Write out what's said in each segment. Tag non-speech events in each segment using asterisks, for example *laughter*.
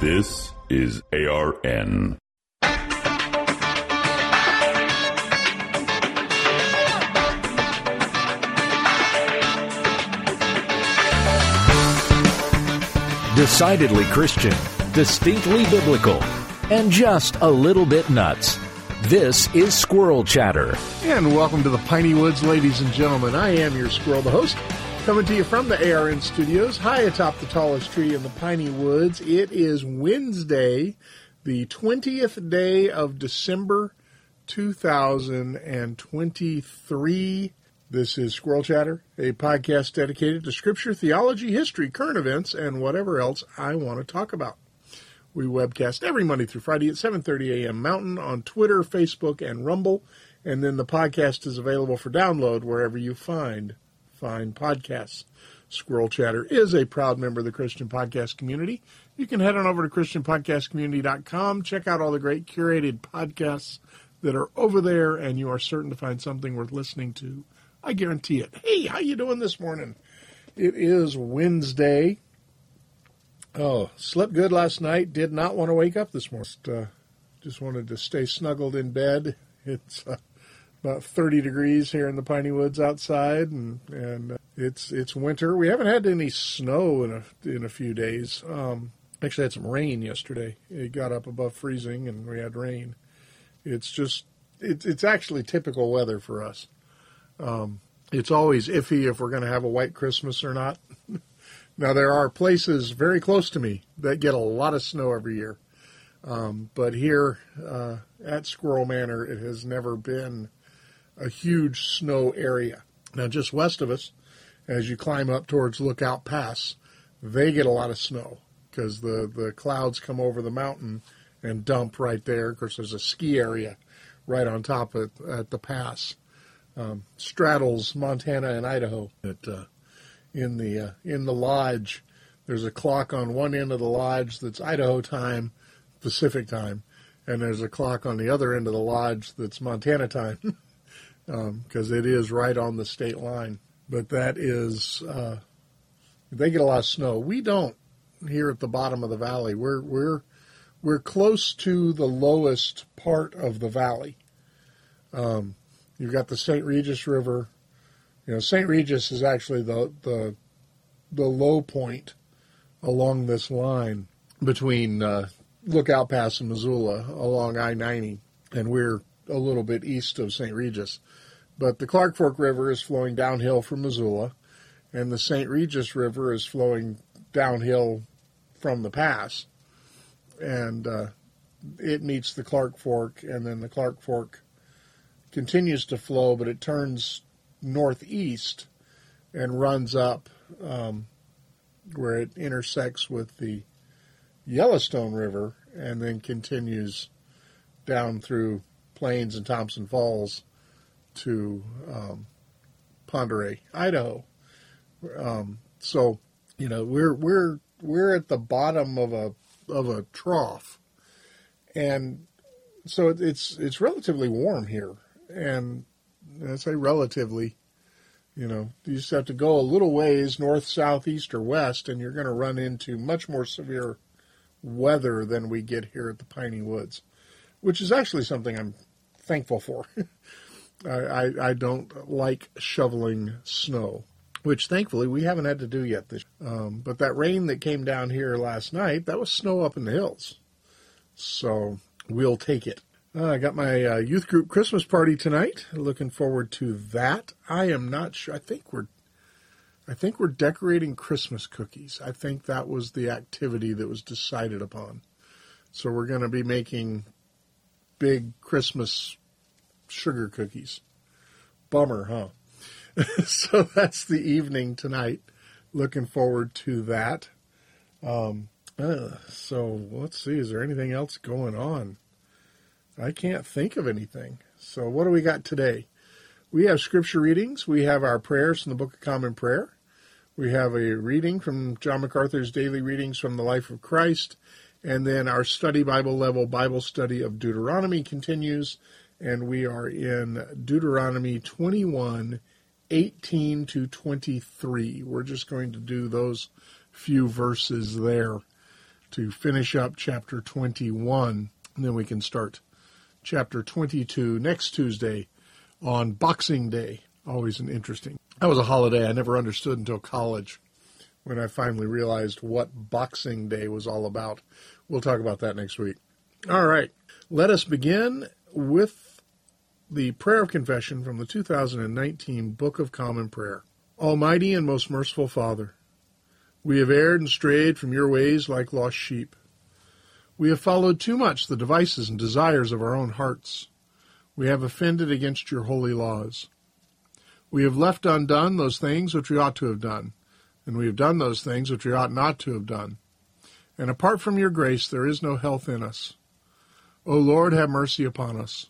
This is ARN. Decidedly Christian, distinctly biblical, and just a little bit nuts. This is Squirrel Chatter. And welcome to the Piney Woods, ladies and gentlemen. I am your squirrel, the host, coming to you from the ARN studios, high atop the tallest tree in the Piney Woods. It is Wednesday, the 20th day of December 2023. This is Squirrel Chatter, a podcast dedicated to scripture, theology, history, current events, and whatever else I want to talk about. We webcast every Monday through Friday at 7:30 a.m. Mountain on Twitter, Facebook, and Rumble, and then the podcast is available for download wherever you find fine podcasts. Squirrel Chatter is a proud member of the Christian podcast community. You can head on over to christianpodcastcommunity.com, check out all the great curated podcasts that are over there, and you are certain to find something worth listening to. I guarantee it. Hey, how you doing this morning? It is Wednesday. Oh, slept good last night. Did not want to wake up this morning. Just, uh, just wanted to stay snuggled in bed. *laughs* It's uh, about 30 degrees here in the piney woods outside, and and uh, it's it's winter. We haven't had any snow in a in a few days. Um, actually, had some rain yesterday. It got up above freezing, and we had rain. It's just it's it's actually typical weather for us. Um, it's always iffy if we're going to have a white Christmas or not. *laughs* now, there are places very close to me that get a lot of snow every year. Um, but here uh, at Squirrel Manor, it has never been a huge snow area. Now, just west of us, as you climb up towards Lookout Pass, they get a lot of snow because the, the clouds come over the mountain and dump right there. Of course, there's a ski area right on top of at the pass um, straddles Montana and Idaho. That uh, in the uh, in the lodge, there's a clock on one end of the lodge that's Idaho time, Pacific time, and there's a clock on the other end of the lodge that's Montana time, *laughs* because um, it is right on the state line. But that is uh, they get a lot of snow. We don't here at the bottom of the valley. We're we're we're close to the lowest part of the valley. Um, You've got the St. Regis River. You know, St. Regis is actually the, the, the low point along this line between uh, Lookout Pass and Missoula along I 90, and we're a little bit east of St. Regis. But the Clark Fork River is flowing downhill from Missoula, and the St. Regis River is flowing downhill from the pass. And uh, it meets the Clark Fork, and then the Clark Fork continues to flow, but it turns northeast and runs up um, where it intersects with the Yellowstone River and then continues down through Plains and Thompson Falls to um, Pend Idaho. Um, so, you know, we're we're we're at the bottom of a of a trough, and so it's it's relatively warm here and I say relatively, you know, you just have to go a little ways north, south, east, or west, and you're going to run into much more severe weather than we get here at the Piney Woods, which is actually something I'm thankful for. *laughs* I, I, don't like shoveling snow, which thankfully we haven't had to do yet this. Um, but that rain that came down here last night, that was snow up in the hills, so we'll take it. Uh, I got my uh, youth group Christmas party tonight. Looking forward to that. I am not sure. I think we're, I think we're decorating Christmas cookies. I think that was the activity that was decided upon. So we're going to be making big Christmas sugar cookies. Bummer, huh? *laughs* so that's the evening tonight. Looking forward to that. Um, uh, so let's see. Is there anything else going on? I can't think of anything. So, what do we got today? We have scripture readings. We have our prayers from the Book of Common Prayer. We have a reading from John MacArthur's Daily Readings from the Life of Christ. And then our study Bible level Bible study of Deuteronomy continues. And we are in Deuteronomy 21 18 to 23. We're just going to do those few verses there to finish up chapter 21. And then we can start chapter 22 next Tuesday on Boxing Day. Always an interesting. That was a holiday I never understood until college when I finally realized what Boxing Day was all about. We'll talk about that next week. All right. Let us begin with the prayer of confession from the 2019 Book of Common Prayer. Almighty and most merciful Father, we have erred and strayed from your ways like lost sheep. We have followed too much the devices and desires of our own hearts. We have offended against your holy laws. We have left undone those things which we ought to have done, and we have done those things which we ought not to have done. And apart from your grace, there is no health in us. O Lord, have mercy upon us.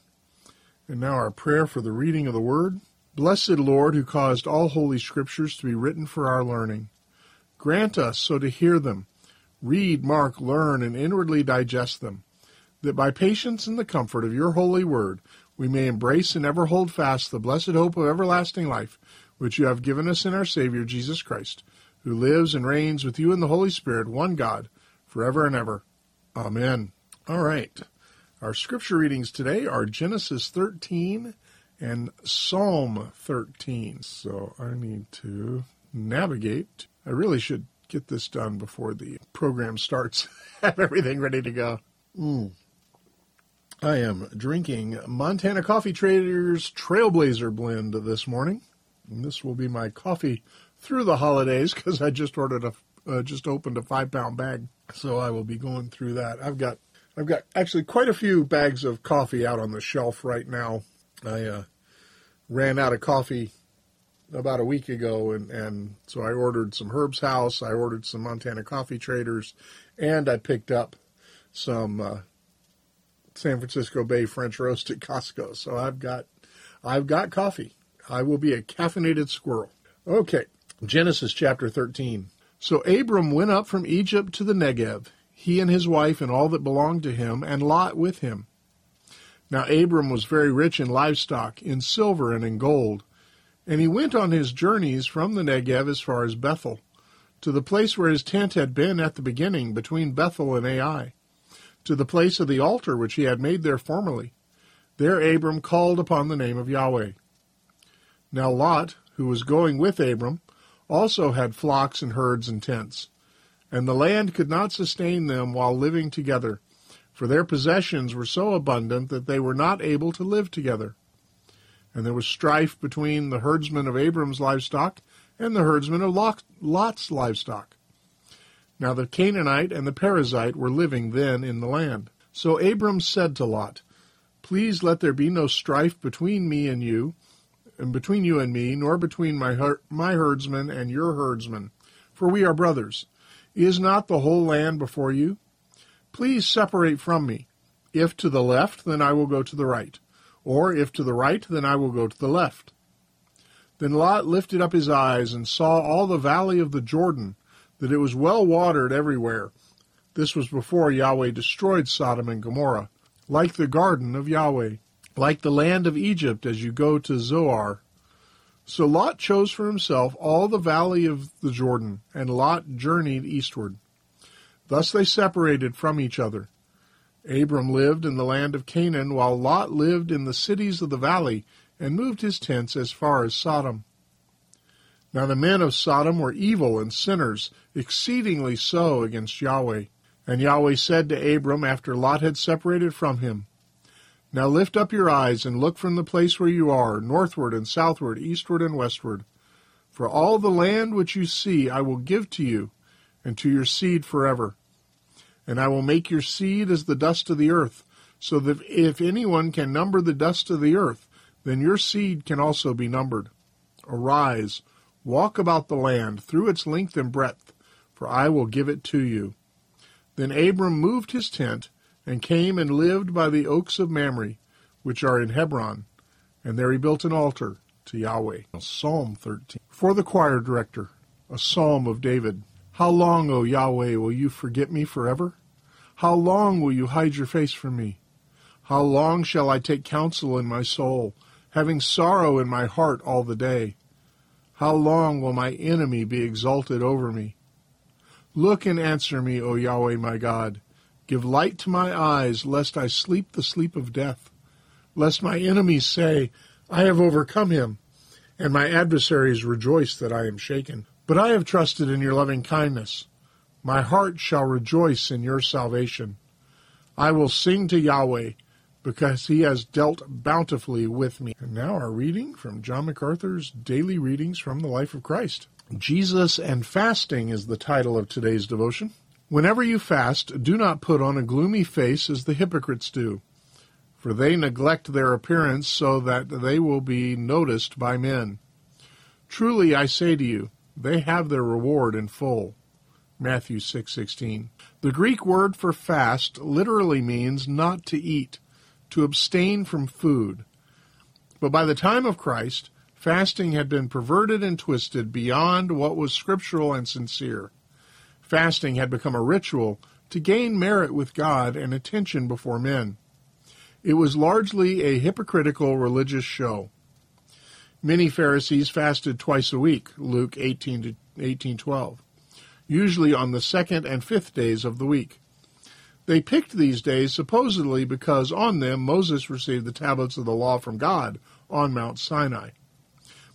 And now our prayer for the reading of the Word. Blessed Lord, who caused all holy scriptures to be written for our learning, grant us so to hear them, read, mark, learn, and inwardly digest them, that by patience and the comfort of your holy word we may embrace and ever hold fast the blessed hope of everlasting life, which you have given us in our Savior Jesus Christ, who lives and reigns with you in the Holy Spirit, one God, forever and ever. Amen. All right. Our scripture readings today are Genesis 13 and Psalm 13. So I need to navigate. I really should get this done before the program starts. *laughs* Have everything ready to go. Mm. I am drinking Montana Coffee Traders Trailblazer blend this morning. And this will be my coffee through the holidays because I just ordered a uh, just opened a five pound bag, so I will be going through that. I've got I've got actually quite a few bags of coffee out on the shelf right now. I uh, ran out of coffee about a week ago, and, and so I ordered some Herb's House, I ordered some Montana Coffee Traders, and I picked up some uh, San Francisco Bay French roast at Costco. So I've got I've got coffee. I will be a caffeinated squirrel. Okay, Genesis chapter 13. So Abram went up from Egypt to the Negev, he and his wife and all that belonged to him, and Lot with him. Now Abram was very rich in livestock, in silver and in gold. And he went on his journeys from the Negev as far as Bethel, to the place where his tent had been at the beginning, between Bethel and Ai, to the place of the altar which he had made there formerly. There Abram called upon the name of Yahweh. Now Lot, who was going with Abram, also had flocks and herds and tents, and the land could not sustain them while living together for their possessions were so abundant that they were not able to live together. And there was strife between the herdsmen of Abram's livestock and the herdsmen of Lot's livestock. Now the Canaanite and the Perizzite were living then in the land. So Abram said to Lot, Please let there be no strife between me and you, and between you and me, nor between my, her- my herdsmen and your herdsmen, for we are brothers. Is not the whole land before you? Please separate from me. If to the left, then I will go to the right. Or if to the right, then I will go to the left. Then Lot lifted up his eyes and saw all the valley of the Jordan, that it was well watered everywhere. This was before Yahweh destroyed Sodom and Gomorrah, like the garden of Yahweh, like the land of Egypt as you go to Zoar. So Lot chose for himself all the valley of the Jordan, and Lot journeyed eastward. Thus they separated from each other. Abram lived in the land of Canaan, while Lot lived in the cities of the valley, and moved his tents as far as Sodom. Now the men of Sodom were evil and sinners, exceedingly so against Yahweh. And Yahweh said to Abram after Lot had separated from him, Now lift up your eyes and look from the place where you are, northward and southward, eastward and westward. For all the land which you see I will give to you, and to your seed forever and I will make your seed as the dust of the earth, so that if anyone can number the dust of the earth, then your seed can also be numbered. Arise, walk about the land through its length and breadth, for I will give it to you. Then Abram moved his tent and came and lived by the oaks of Mamre, which are in Hebron, and there he built an altar to Yahweh. Psalm 13. For the choir director, a psalm of David. How long, O Yahweh, will you forget me forever? How long will you hide your face from me? How long shall I take counsel in my soul, having sorrow in my heart all the day? How long will my enemy be exalted over me? Look and answer me, O Yahweh my God. Give light to my eyes, lest I sleep the sleep of death, lest my enemies say, I have overcome him, and my adversaries rejoice that I am shaken. But I have trusted in your loving kindness. My heart shall rejoice in your salvation. I will sing to Yahweh, because he has dealt bountifully with me. And now our reading from John MacArthur's Daily Readings from the Life of Christ. Jesus and Fasting is the title of today's devotion. Whenever you fast, do not put on a gloomy face as the hypocrites do, for they neglect their appearance so that they will be noticed by men. Truly I say to you, they have their reward in full. Matthew 6:16. the Greek word for fast literally means not to eat, to abstain from food. But by the time of Christ, fasting had been perverted and twisted beyond what was scriptural and sincere. Fasting had become a ritual to gain merit with God and attention before men. It was largely a hypocritical religious show. Many Pharisees fasted twice a week, Luke 18 to 18:12, usually on the second and fifth days of the week. They picked these days supposedly because on them Moses received the tablets of the law from God on Mount Sinai.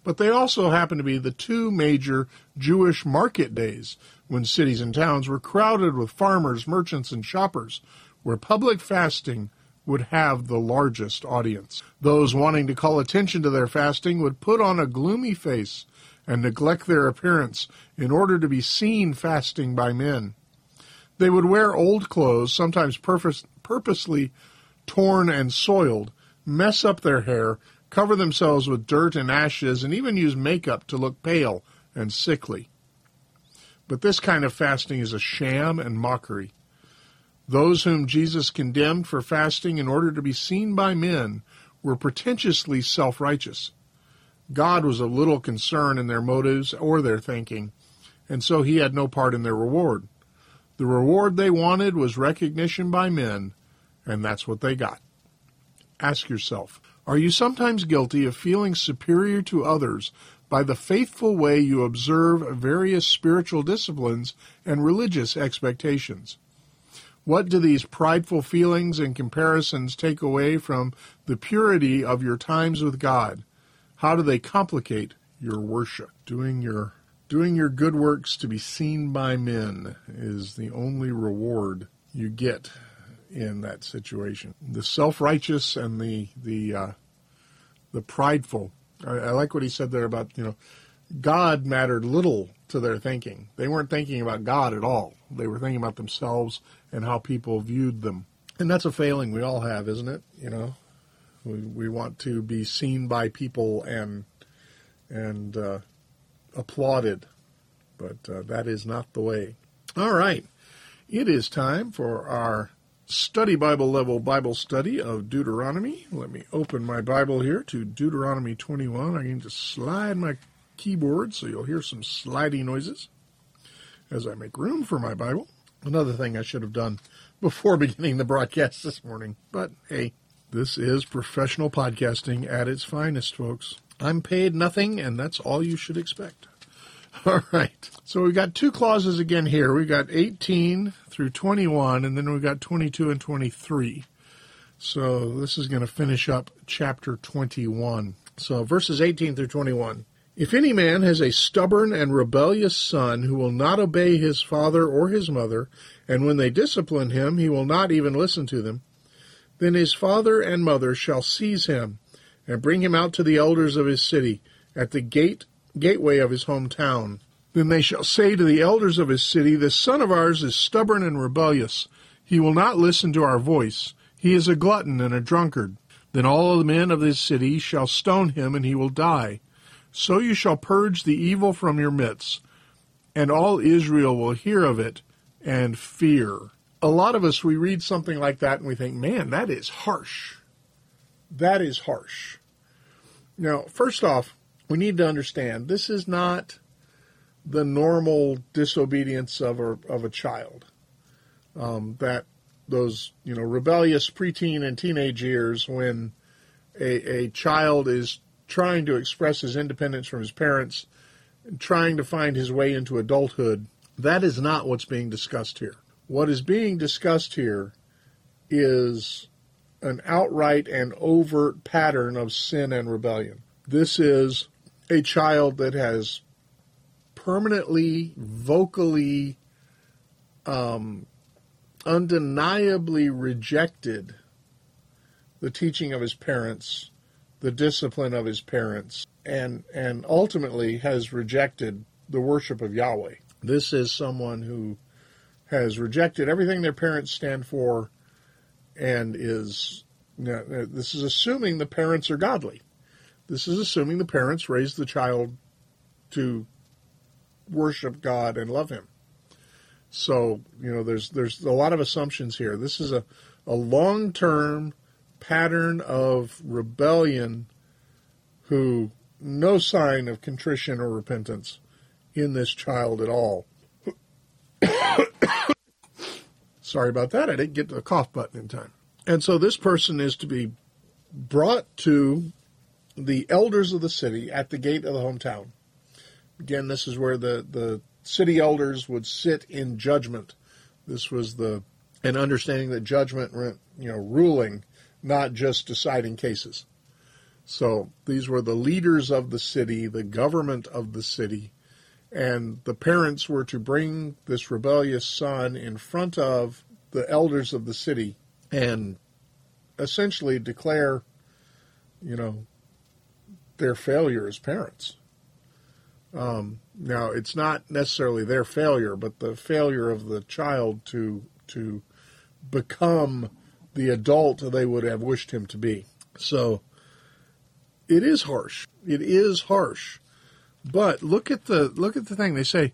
But they also happened to be the two major Jewish market days when cities and towns were crowded with farmers, merchants, and shoppers, where public fasting would have the largest audience. Those wanting to call attention to their fasting would put on a gloomy face and neglect their appearance in order to be seen fasting by men. They would wear old clothes, sometimes purpose, purposely torn and soiled, mess up their hair, cover themselves with dirt and ashes, and even use makeup to look pale and sickly. But this kind of fasting is a sham and mockery. Those whom Jesus condemned for fasting in order to be seen by men were pretentiously self righteous. God was of little concern in their motives or their thinking, and so he had no part in their reward. The reward they wanted was recognition by men, and that's what they got. Ask yourself Are you sometimes guilty of feeling superior to others by the faithful way you observe various spiritual disciplines and religious expectations? What do these prideful feelings and comparisons take away from the purity of your times with God? How do they complicate your worship? Doing your doing your good works to be seen by men is the only reward you get in that situation. The self-righteous and the the uh, the prideful. I, I like what he said there about you know God mattered little to their thinking. They weren't thinking about God at all. They were thinking about themselves and how people viewed them. And that's a failing we all have, isn't it? You know, we, we want to be seen by people and and uh, applauded, but uh, that is not the way. All right, it is time for our study Bible level Bible study of Deuteronomy. Let me open my Bible here to Deuteronomy 21. I need to slide my keyboard so you'll hear some sliding noises as I make room for my Bible. Another thing I should have done before *laughs* beginning the broadcast this morning. But hey, this is professional podcasting at its finest, folks. I'm paid nothing, and that's all you should expect. *laughs* All right. So we've got two clauses again here. We've got 18 through 21, and then we've got 22 and 23. So this is going to finish up chapter 21. So verses 18 through 21. If any man has a stubborn and rebellious son who will not obey his father or his mother, and when they discipline him, he will not even listen to them, then his father and mother shall seize him and bring him out to the elders of his city at the gate gateway of his hometown. Then they shall say to the elders of his city, This son of ours is stubborn and rebellious. He will not listen to our voice. He is a glutton and a drunkard. Then all the men of this city shall stone him, and he will die. So you shall purge the evil from your midst, and all Israel will hear of it and fear. a lot of us, we read something like that and we think, man, that is harsh. That is harsh. Now, first off, we need to understand this is not the normal disobedience of a, of a child. Um, that those, you know, rebellious preteen and teenage years when a, a child is trying to express his independence from his parents trying to find his way into adulthood. That is not what's being discussed here. What is being discussed here is an outright and overt pattern of sin and rebellion. This is a child that has permanently, vocally, um, undeniably rejected the teaching of his parents, the discipline of his parents, and and ultimately has rejected the worship of Yahweh. This is someone who has rejected everything their parents stand for and is this is assuming the parents are godly. This is assuming the parents raised the child to worship God and love him. So, you know, there's there's a lot of assumptions here. This is a, a long term pattern of rebellion who no sign of contrition or repentance in this child at all. *coughs* Sorry about that. I didn't get to the cough button in time. And so this person is to be brought to the elders of the city at the gate of the hometown. Again, this is where the, the city elders would sit in judgment. This was the an understanding that judgment you know ruling, not just deciding cases. So these were the leaders of the city, the government of the city, and the parents were to bring this rebellious son in front of the elders of the city and essentially declare, you know, their failure as parents. Um, now, it's not necessarily their failure, but the failure of the child to to become the adult they would have wished him to be. So, it is harsh. It is harsh. But look at the look at the thing they say.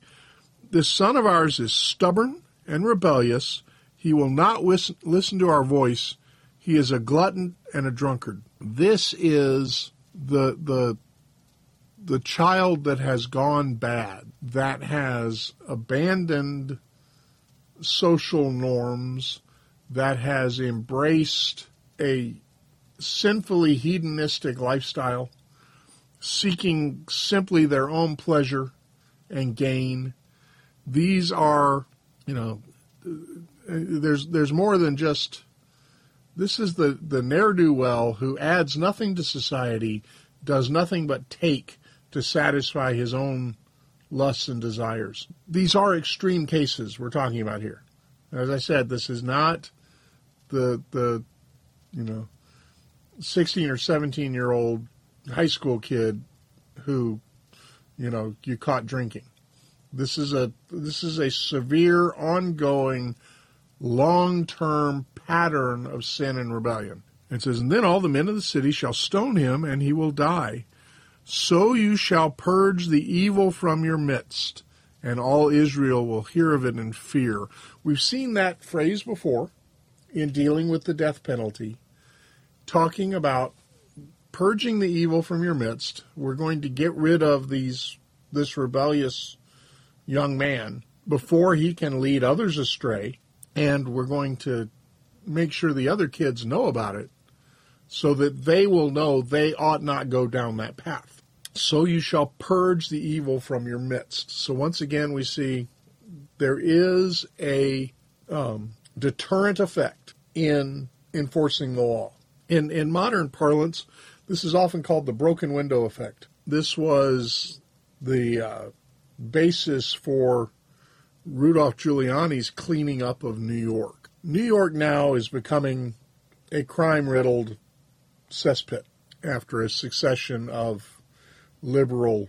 This son of ours is stubborn and rebellious. He will not listen, listen to our voice. He is a glutton and a drunkard. This is the the the child that has gone bad, that has abandoned social norms, that has embraced a sinfully hedonistic lifestyle, seeking simply their own pleasure and gain. These are, you know, uh, there's there's more than just this is the the ne'er do well who adds nothing to society, does nothing but take to satisfy his own lusts and desires. These are extreme cases we're talking about here. As I said, this is not the the you know 16 or 17 year old high school kid who you know you caught drinking. This is a this is a severe ongoing long-term pattern of sin and rebellion. It says, And then all the men of the city shall stone him, and he will die. So you shall purge the evil from your midst, and all Israel will hear of it in fear. We've seen that phrase before in dealing with the death penalty, talking about purging the evil from your midst. We're going to get rid of these this rebellious young man before he can lead others astray, and we're going to make sure the other kids know about it so that they will know they ought not go down that path. So you shall purge the evil from your midst. So once again, we see there is a um, deterrent effect in enforcing the law. In, in modern parlance, this is often called the broken window effect. This was the uh, basis for Rudolph Giuliani's cleaning up of New York. New York now is becoming a crime riddled cesspit after a succession of liberal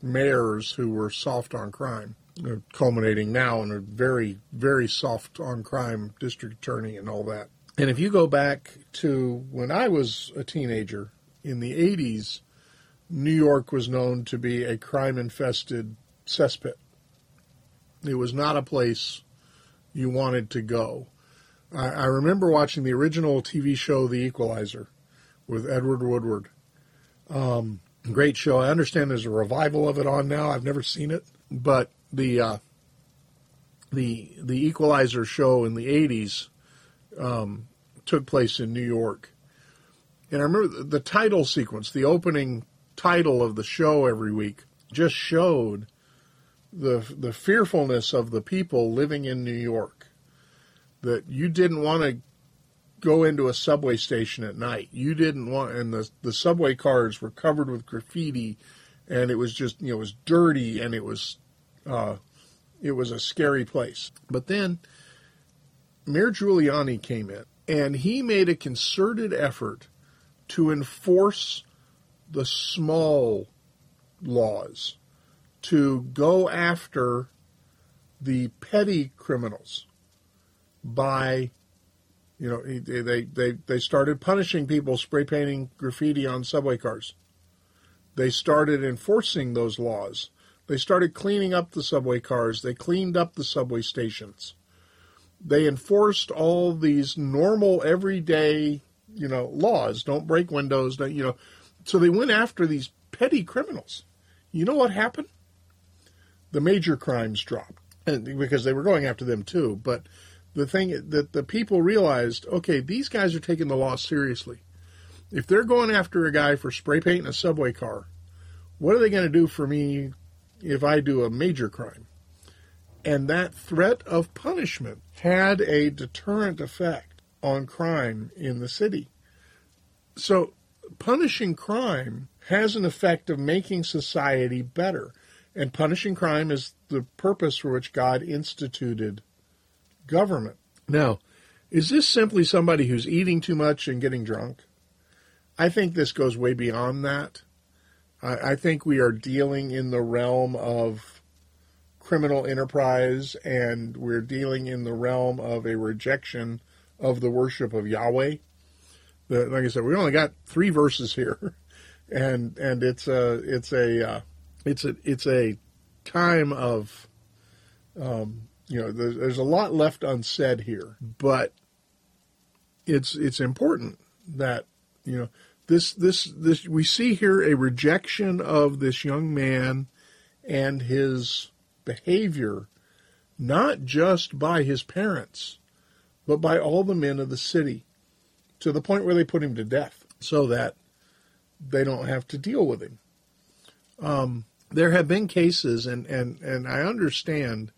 mayors who were soft on crime, uh, culminating now in a very, very soft on crime district attorney and all that. And if you go back to when I was a teenager in the 80s, New York was known to be a crime infested cesspit. It was not a place you wanted to go. I, I remember watching the original TV show The Equalizer with Edward Woodward. Um, great show. I understand there's a revival of it on now. I've never seen it, but the uh, the the Equalizer show in the '80s um, took place in New York, and I remember the title sequence, the opening title of the show every week, just showed the the fearfulness of the people living in New York. That you didn't want to go into a subway station at night. You didn't want, and the the subway cars were covered with graffiti, and it was just you know it was dirty and it was uh, it was a scary place. But then Mayor Giuliani came in, and he made a concerted effort to enforce the small laws, to go after the petty criminals by you know, they, they, they started punishing people spray painting graffiti on subway cars. They started enforcing those laws. They started cleaning up the subway cars. They cleaned up the subway stations. They enforced all these normal, everyday, you know, laws. Don't break windows. Don't, you know, so they went after these petty criminals. You know what happened? The major crimes dropped, and because they were going after them too. But the thing that the people realized, okay, these guys are taking the law seriously. If they're going after a guy for spray painting a subway car, what are they going to do for me if I do a major crime? And that threat of punishment had a deterrent effect on crime in the city. So punishing crime has an effect of making society better. And punishing crime is the purpose for which God instituted government. Now, is this simply somebody who's eating too much and getting drunk? I think this goes way beyond that. I, I think we are dealing in the realm of criminal enterprise and we're dealing in the realm of a rejection of the worship of Yahweh. The, like I said, we only got three verses here, *laughs* and and it's a it's a uh, it's a it's a time of um, you know, there's, there's a lot left unsaid here, but it's it's important that you know this this this we see here a rejection of this young man and his behavior not just by his parents but by all the men of the city to the point where they put him to death so that they don't have to deal with him. Um, there have been cases and and and I understand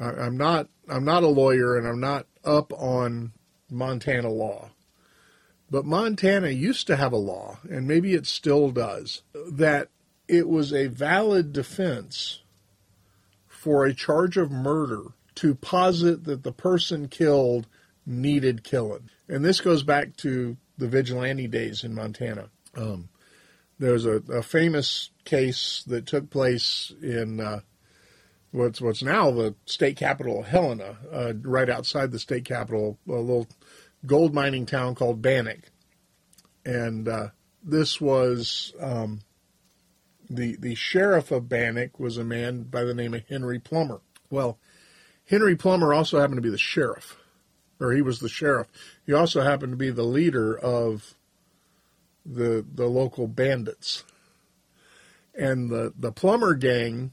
I'm not I'm not a lawyer and I'm not up on Montana law. But Montana used to have a law, and maybe it still does, that it was a valid defense for a charge of murder to posit that the person killed needed killing. And this goes back to the vigilante days in Montana. Um, there's a, a, famous case that took place in uh, what's what's now the state capital of Helena, uh, right outside the state capital, a little gold mining town called Bannack, and uh, this was um, the the sheriff of Bannack was a man by the name of Henry Plummer. Well, Henry Plummer also happened to be the sheriff, or he was the sheriff. He also happened to be the leader of the the local bandits, and the the Plummer gang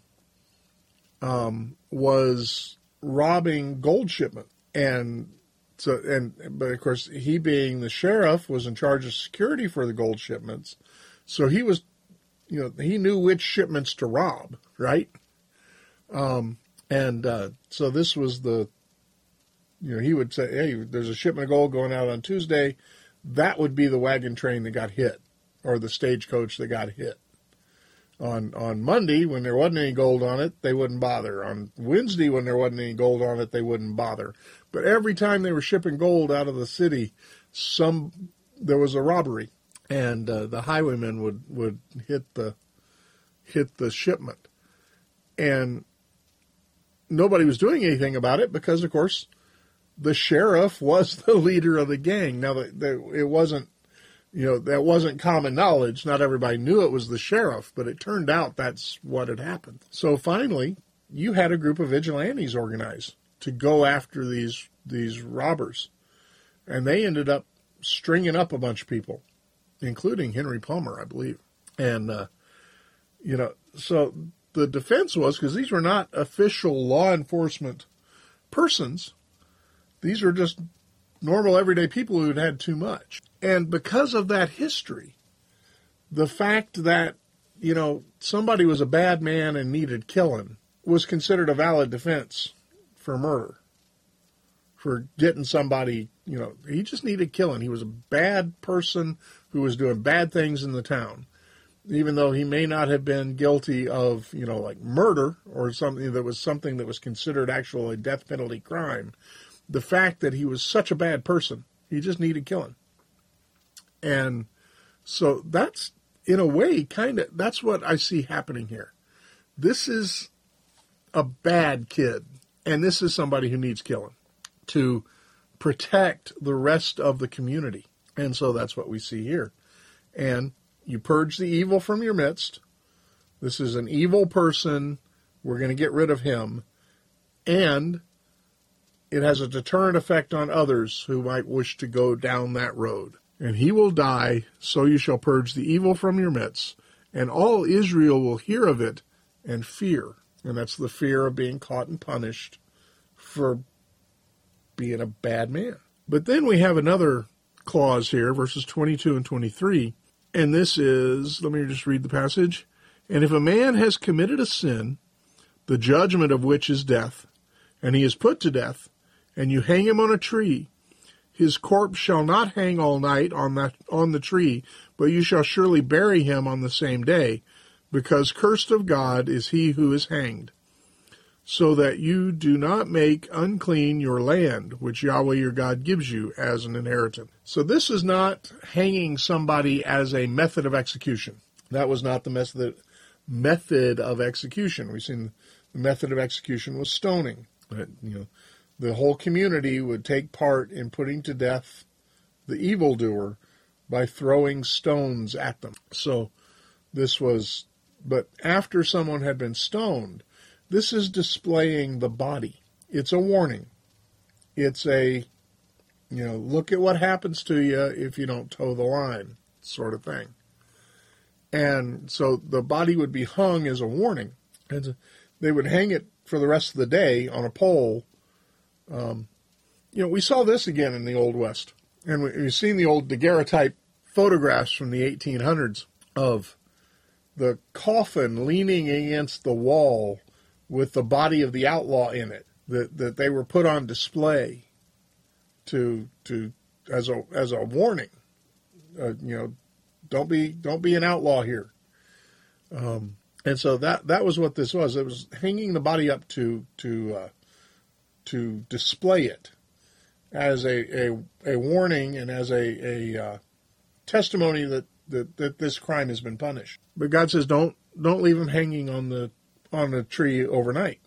um, was robbing gold shipment, and so and but of course he being the sheriff was in charge of security for the gold shipments, so he was, you know, he knew which shipments to rob, right? Um, and uh, so this was the, you know, he would say, hey, there's a shipment of gold going out on Tuesday. That would be the wagon train that got hit, or the stagecoach that got hit on on Monday when there wasn't any gold on it, they wouldn't bother. On Wednesday when there wasn't any gold on it, they wouldn't bother. But every time they were shipping gold out of the city, some there was a robbery, and uh, the highwaymen would would hit the hit the shipment, and nobody was doing anything about it because, of course, the sheriff was *laughs* the leader of the gang. Now, the, the, it wasn't you know, that wasn't common knowledge. Not everybody knew it was the sheriff, but it turned out that's what had happened. So finally, you had a group of vigilantes organized to go after these these robbers, and they ended up stringing up a bunch of people, including Henry Palmer, I believe. And uh, you know, so the defense was because these were not official law enforcement persons; these were just normal, everyday people who had had too much. And because of that history, the fact that you know somebody was a bad man and needed killing was considered a valid defense for murder for getting somebody, you know, he just needed killing. He was a bad person who was doing bad things in the town. Even though he may not have been guilty of, you know, like murder or something that was something that was considered actually a death penalty crime, the fact that he was such a bad person, he just needed killing. And so that's, in a way, kind of, that's what I see happening here. This is a bad kid, and this is somebody who needs killing to protect the rest of the community. And so that's what we see here. And you purge the evil from your midst. This is an evil person. We're going to get rid of him. And it has a deterrent effect on others who might wish to go down that road. And he will die, so you shall purge the evil from your midst. And all Israel will hear of it and fear. And that's the fear of being caught and punished for being a bad man. But then we have another clause here, verses 22 and 23. And this is, let me just read the passage. And if a man has committed a sin, the judgment of which is death, and he is put to death, and you hang him on a tree, his corpse shall not hang all night on that on the tree, but you shall surely bury him on the same day, because cursed of God is he who is hanged so that you do not make unclean your land, which Yahweh your God gives you as an inheritance. So this is not hanging somebody as a method of execution. That was not the method method of execution. We've seen the method of execution was stoning. You know, the whole community would take part in putting to death the evildoer by throwing stones at them. So this was, but after someone had been stoned, this is displaying the body. It's a warning. It's a, you know, look at what happens to you if you don't toe the line, sort of thing. And so the body would be hung as a warning. And they would hang it for the rest of the day on a pole. Um, you know, we saw this again in the Old West. And we've seen the old daguerreotype photographs from the 1800s of the coffin leaning against the wall with the body of the outlaw in it that, that they were put on display to to as a as a warning. Uh, you know, don't be don't be an outlaw here. Um, and so that that was what this was. It was hanging the body up to to uh, to display it as a, a a warning and as a a uh, testimony that, that that this crime has been punished. But God says, don't don't leave him hanging on the on a tree overnight.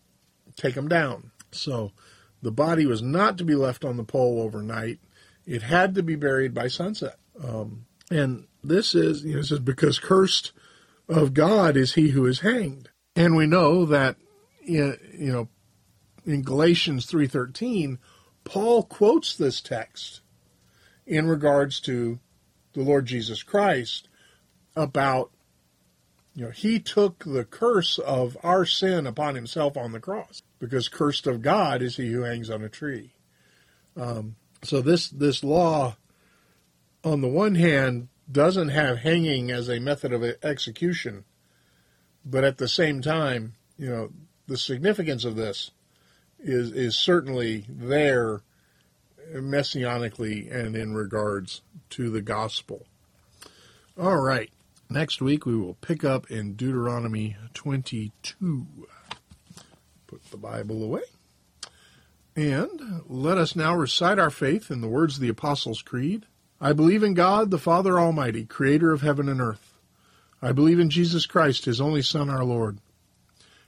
Take them down. So the body was not to be left on the pole overnight. It had to be buried by sunset. Um, and this is, you know, this is because cursed of God is he who is hanged. And we know that, you know, in Galatians 3.13, Paul quotes this text in regards to the Lord Jesus Christ about you know, he took the curse of our sin upon himself on the cross because cursed of God is he who hangs on a tree. Um, so this this law, on the one hand, doesn't have hanging as a method of execution, but at the same time, you know, the significance of this is is certainly there messianically and in regards to the gospel. All right. Next week we will pick up in Deuteronomy 22. Put the Bible away. And let us now recite our faith in the words of the Apostles' Creed. I believe in God, the Father Almighty, creator of heaven and earth. I believe in Jesus Christ, his only Son, our Lord.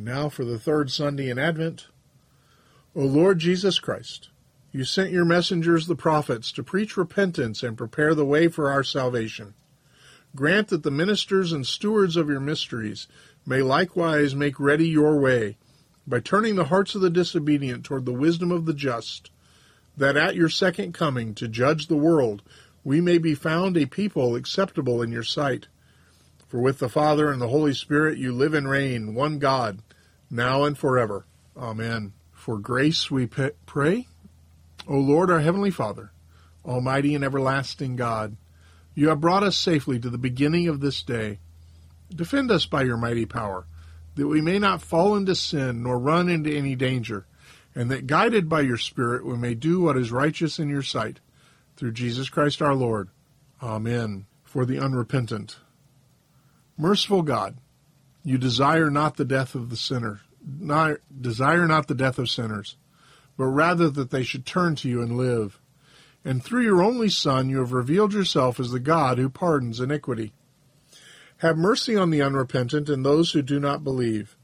Now for the third Sunday in Advent. O Lord Jesus Christ, you sent your messengers, the prophets, to preach repentance and prepare the way for our salvation. Grant that the ministers and stewards of your mysteries may likewise make ready your way by turning the hearts of the disobedient toward the wisdom of the just, that at your second coming to judge the world we may be found a people acceptable in your sight. For with the Father and the Holy Spirit you live and reign, one God, now and forever. Amen. For grace we pray. O Lord, our Heavenly Father, Almighty and everlasting God, you have brought us safely to the beginning of this day. Defend us by your mighty power that we may not fall into sin nor run into any danger, and that guided by your Spirit we may do what is righteous in your sight. Through Jesus Christ our Lord. Amen. For the unrepentant. Merciful God, you desire not the death of the sinner, not, desire not the death of sinners, but rather that they should turn to you and live. And through your only Son you have revealed yourself as the God who pardons iniquity. Have mercy on the unrepentant and those who do not believe.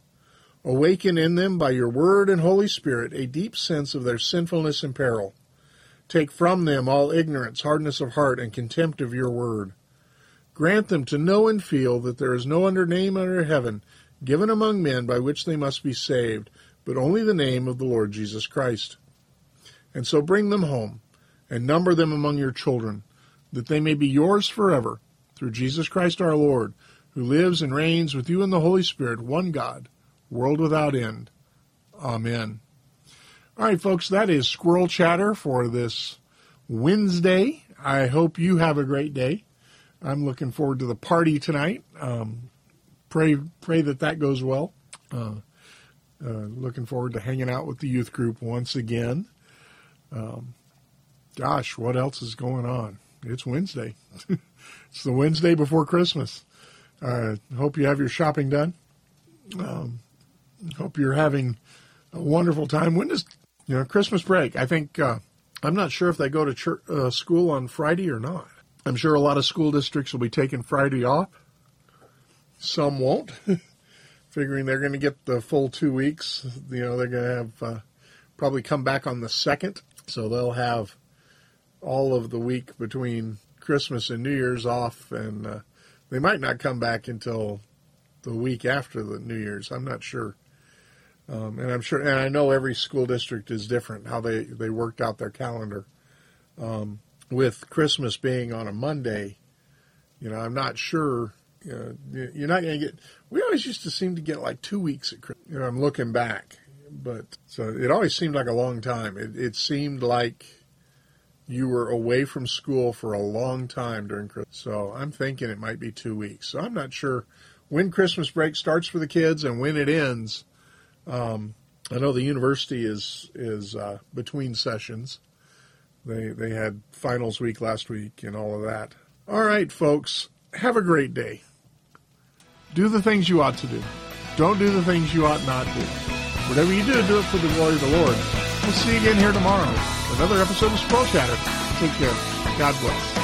Awaken in them by your word and Holy Spirit a deep sense of their sinfulness and peril. Take from them all ignorance, hardness of heart, and contempt of your word. Grant them to know and feel that there is no other name under heaven given among men by which they must be saved, but only the name of the Lord Jesus Christ. And so bring them home, and number them among your children, that they may be yours forever through Jesus Christ our Lord, who lives and reigns with you in the Holy Spirit, one God, world without end. Amen. All right, folks, that is Squirrel Chatter for this Wednesday. I hope you have a great day. I'm looking forward to the party tonight. Um, pray pray that that goes well. Uh, uh, looking forward to hanging out with the youth group once again. Um, gosh, what else is going on? It's Wednesday. *laughs* It's the Wednesday before Christmas. Uh, hope you have your shopping done. Um, hope you're having a wonderful time. When does you know Christmas break? I think uh, I'm not sure if they go to church, uh, school on Friday or not. I'm sure a lot of school districts will be taking Friday off. Some won't, *laughs* figuring they're going to get the full two weeks. You know, they're going to have uh, probably come back on the second, so they'll have all of the week between Christmas and New Year's off, and uh, they might not come back until the week after the New Year's. I'm not sure. Um, and I'm sure, and I know every school district is different how they, they worked out their calendar. Um, with Christmas being on a Monday, you know, I'm not sure. You know, you're not going to get. We always used to seem to get like two weeks at Christmas. You know, I'm looking back, but so it always seemed like a long time. It, it seemed like you were away from school for a long time during Christmas. So I'm thinking it might be two weeks. So I'm not sure when Christmas break starts for the kids and when it ends. Um, I know the university is is uh, between sessions. They they had finals week last week and all of that. All right, folks, have a great day. Do the things you ought to do. Don't do the things you ought not do. Whatever you do, do it for the glory of the Lord. We'll see you again here tomorrow another episode of Squirrel Chatter. Take care. God bless.